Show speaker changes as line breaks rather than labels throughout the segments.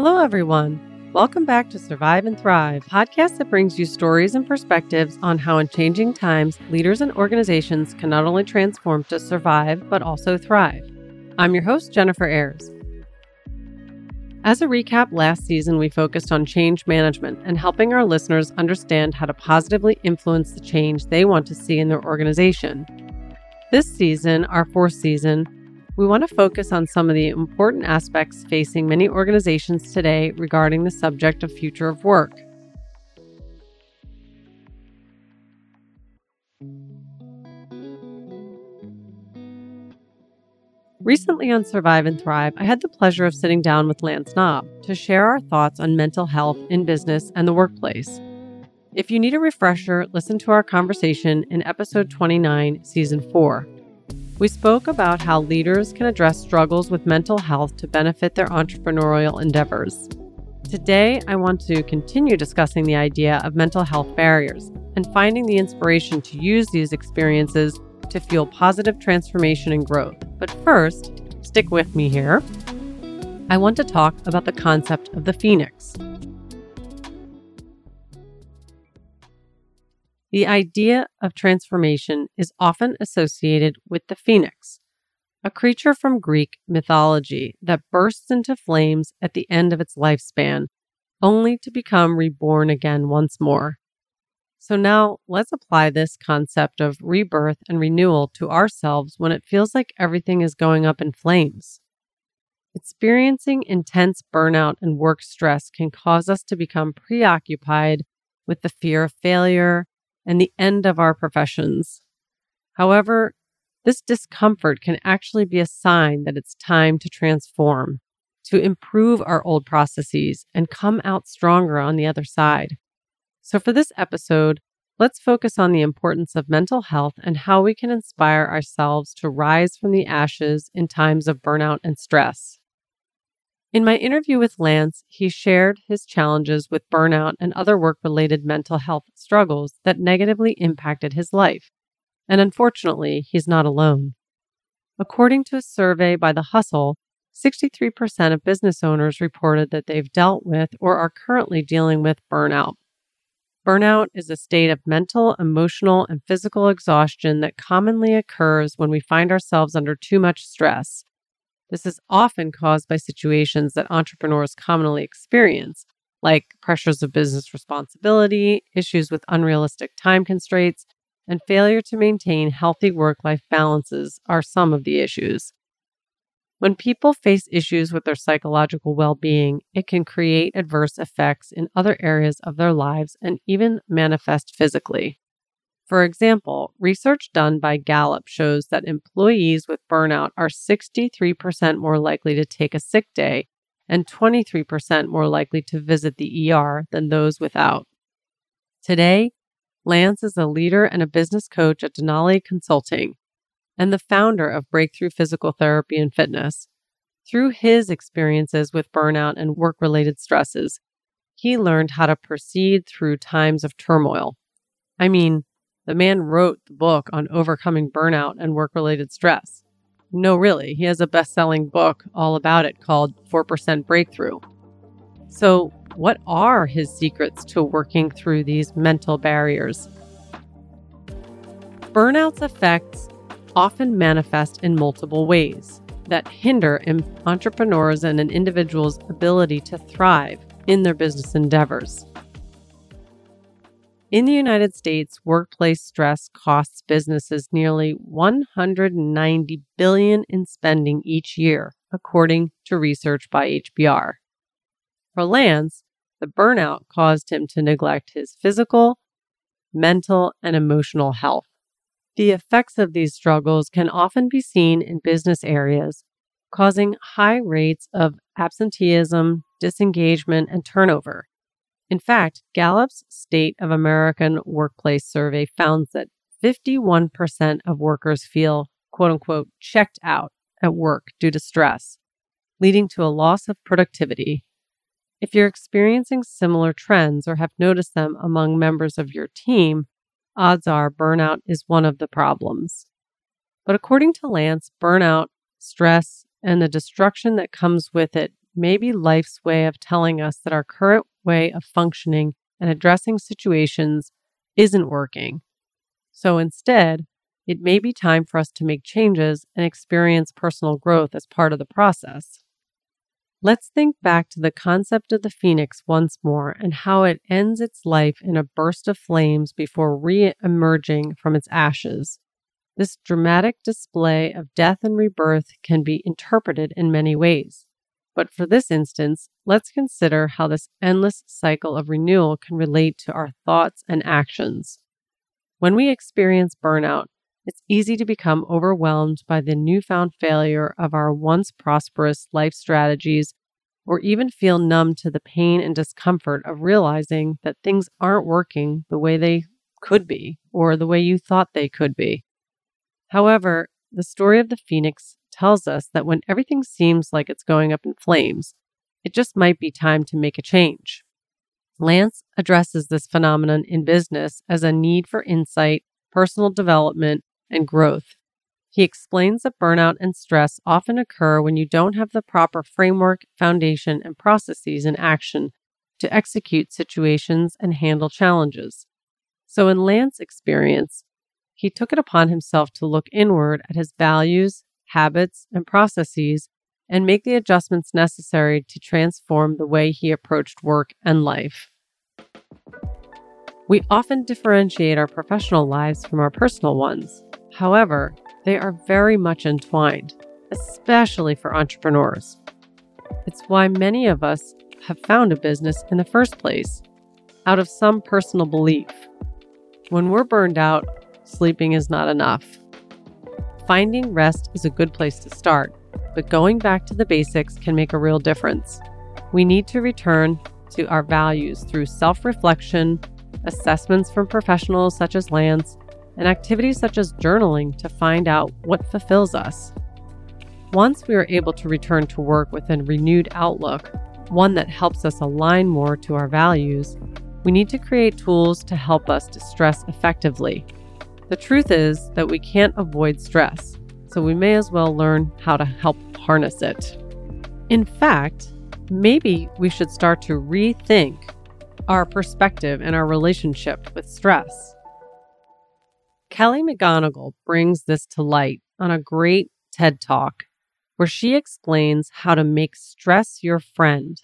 Hello, everyone. Welcome back to Survive and Thrive, podcast that brings you stories and perspectives on how, in changing times, leaders and organizations can not only transform to survive, but also thrive. I'm your host, Jennifer Ayres. As a recap, last season we focused on change management and helping our listeners understand how to positively influence the change they want to see in their organization. This season, our fourth season, we want to focus on some of the important aspects facing many organizations today regarding the subject of future of work. Recently on Survive and Thrive, I had the pleasure of sitting down with Lance Knob to share our thoughts on mental health in business and the workplace. If you need a refresher, listen to our conversation in episode 29, season 4. We spoke about how leaders can address struggles with mental health to benefit their entrepreneurial endeavors. Today, I want to continue discussing the idea of mental health barriers and finding the inspiration to use these experiences to fuel positive transformation and growth. But first, stick with me here. I want to talk about the concept of the phoenix. The idea of transformation is often associated with the phoenix, a creature from Greek mythology that bursts into flames at the end of its lifespan, only to become reborn again once more. So now let's apply this concept of rebirth and renewal to ourselves when it feels like everything is going up in flames. Experiencing intense burnout and work stress can cause us to become preoccupied with the fear of failure, and the end of our professions. However, this discomfort can actually be a sign that it's time to transform, to improve our old processes and come out stronger on the other side. So, for this episode, let's focus on the importance of mental health and how we can inspire ourselves to rise from the ashes in times of burnout and stress. In my interview with Lance, he shared his challenges with burnout and other work related mental health struggles that negatively impacted his life. And unfortunately, he's not alone. According to a survey by The Hustle, 63% of business owners reported that they've dealt with or are currently dealing with burnout. Burnout is a state of mental, emotional, and physical exhaustion that commonly occurs when we find ourselves under too much stress this is often caused by situations that entrepreneurs commonly experience, like pressures of business responsibility, issues with unrealistic time constraints, and failure to maintain healthy work life balances are some of the issues. When people face issues with their psychological well being, it can create adverse effects in other areas of their lives and even manifest physically. For example, research done by Gallup shows that employees with burnout are 63% more likely to take a sick day and 23% more likely to visit the ER than those without. Today, Lance is a leader and a business coach at Denali Consulting and the founder of Breakthrough Physical Therapy and Fitness. Through his experiences with burnout and work related stresses, he learned how to proceed through times of turmoil. I mean, the man wrote the book on overcoming burnout and work related stress. No, really, he has a best selling book all about it called 4% Breakthrough. So, what are his secrets to working through these mental barriers? Burnout's effects often manifest in multiple ways that hinder entrepreneurs and an individual's ability to thrive in their business endeavors. In the United States, workplace stress costs businesses nearly 190 billion in spending each year, according to research by HBR. For Lance, the burnout caused him to neglect his physical, mental, and emotional health. The effects of these struggles can often be seen in business areas, causing high rates of absenteeism, disengagement, and turnover. In fact, Gallup's State of American Workplace Survey found that 51% of workers feel quote unquote checked out at work due to stress, leading to a loss of productivity. If you're experiencing similar trends or have noticed them among members of your team, odds are burnout is one of the problems. But according to Lance, burnout, stress, and the destruction that comes with it may be life's way of telling us that our current way of functioning and addressing situations isn't working. So instead, it may be time for us to make changes and experience personal growth as part of the process. Let's think back to the concept of the phoenix once more and how it ends its life in a burst of flames before re emerging from its ashes. This dramatic display of death and rebirth can be interpreted in many ways. But for this instance, let's consider how this endless cycle of renewal can relate to our thoughts and actions. When we experience burnout, it's easy to become overwhelmed by the newfound failure of our once prosperous life strategies or even feel numb to the pain and discomfort of realizing that things aren't working the way they could be or the way you thought they could be. However, the story of the phoenix tells us that when everything seems like it's going up in flames, it just might be time to make a change. Lance addresses this phenomenon in business as a need for insight, personal development, and growth. He explains that burnout and stress often occur when you don't have the proper framework, foundation, and processes in action to execute situations and handle challenges. So, in Lance's experience, he took it upon himself to look inward at his values, habits, and processes and make the adjustments necessary to transform the way he approached work and life. We often differentiate our professional lives from our personal ones. However, they are very much entwined, especially for entrepreneurs. It's why many of us have found a business in the first place out of some personal belief. When we're burned out, sleeping is not enough. Finding rest is a good place to start, but going back to the basics can make a real difference. We need to return to our values through self reflection, assessments from professionals such as Lance, and activities such as journaling to find out what fulfills us. Once we are able to return to work with a renewed outlook, one that helps us align more to our values, we need to create tools to help us distress effectively the truth is that we can't avoid stress, so we may as well learn how to help harness it. In fact, maybe we should start to rethink our perspective and our relationship with stress. Kelly McGonigal brings this to light on a great TED Talk where she explains how to make stress your friend.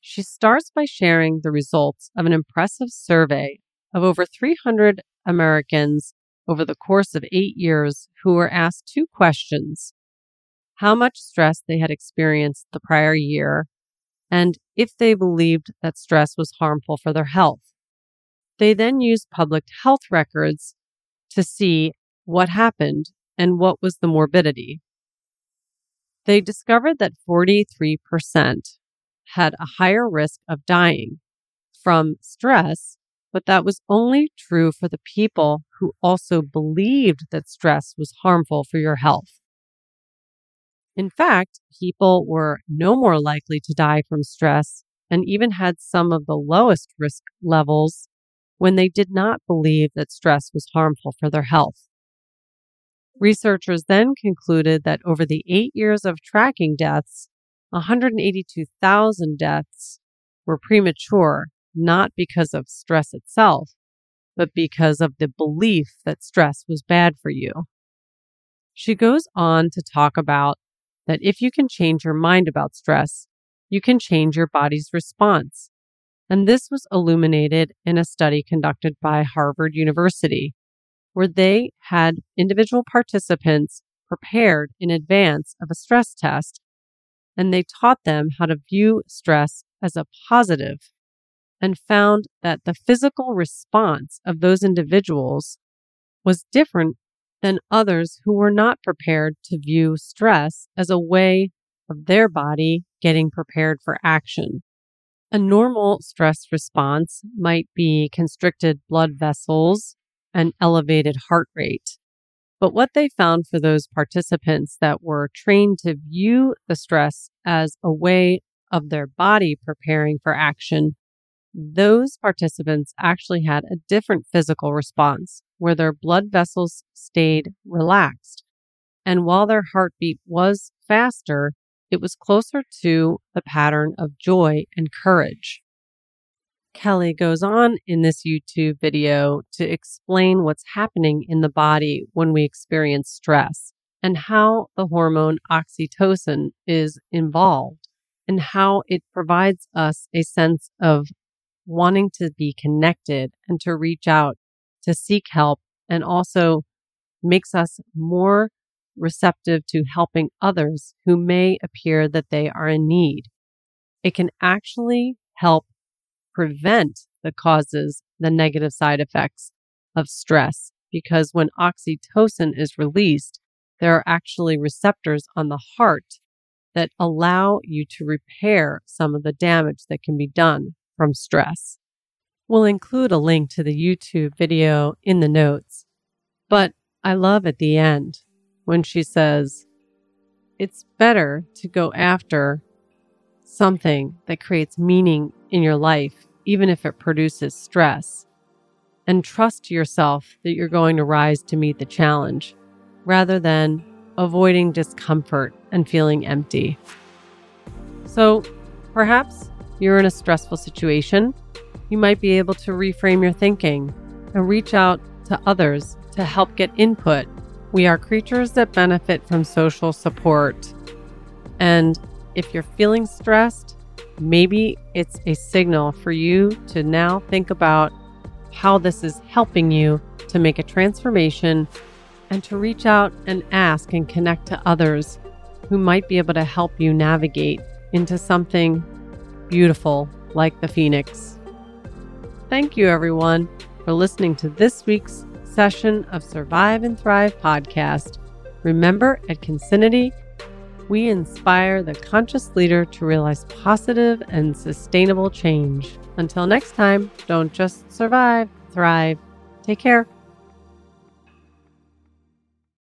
She starts by sharing the results of an impressive survey of over 300 Americans over the course of eight years who were asked two questions how much stress they had experienced the prior year, and if they believed that stress was harmful for their health. They then used public health records to see what happened and what was the morbidity. They discovered that 43% had a higher risk of dying from stress but that was only true for the people who also believed that stress was harmful for your health. In fact, people were no more likely to die from stress and even had some of the lowest risk levels when they did not believe that stress was harmful for their health. Researchers then concluded that over the eight years of tracking deaths, 182,000 deaths were premature not because of stress itself, but because of the belief that stress was bad for you. She goes on to talk about that if you can change your mind about stress, you can change your body's response. And this was illuminated in a study conducted by Harvard University, where they had individual participants prepared in advance of a stress test, and they taught them how to view stress as a positive and found that the physical response of those individuals was different than others who were not prepared to view stress as a way of their body getting prepared for action. A normal stress response might be constricted blood vessels and elevated heart rate. But what they found for those participants that were trained to view the stress as a way of their body preparing for action those participants actually had a different physical response where their blood vessels stayed relaxed. And while their heartbeat was faster, it was closer to the pattern of joy and courage. Kelly goes on in this YouTube video to explain what's happening in the body when we experience stress and how the hormone oxytocin is involved and how it provides us a sense of wanting to be connected and to reach out to seek help and also makes us more receptive to helping others who may appear that they are in need. It can actually help prevent the causes, the negative side effects of stress, because when oxytocin is released, there are actually receptors on the heart that allow you to repair some of the damage that can be done from stress. We'll include a link to the YouTube video in the notes, but I love at the end when she says, It's better to go after something that creates meaning in your life, even if it produces stress, and trust yourself that you're going to rise to meet the challenge rather than avoiding discomfort and feeling empty. So perhaps you're in a stressful situation. You might be able to reframe your thinking and reach out to others to help get input. We are creatures that benefit from social support. And if you're feeling stressed, maybe it's a signal for you to now think about how this is helping you to make a transformation and to reach out and ask and connect to others who might be able to help you navigate into something beautiful like the Phoenix. Thank you, everyone, for listening to this week's session of Survive and Thrive podcast. Remember, at Concinity, we inspire the conscious leader to realize positive and sustainable change. Until next time, don't just survive, thrive. Take care.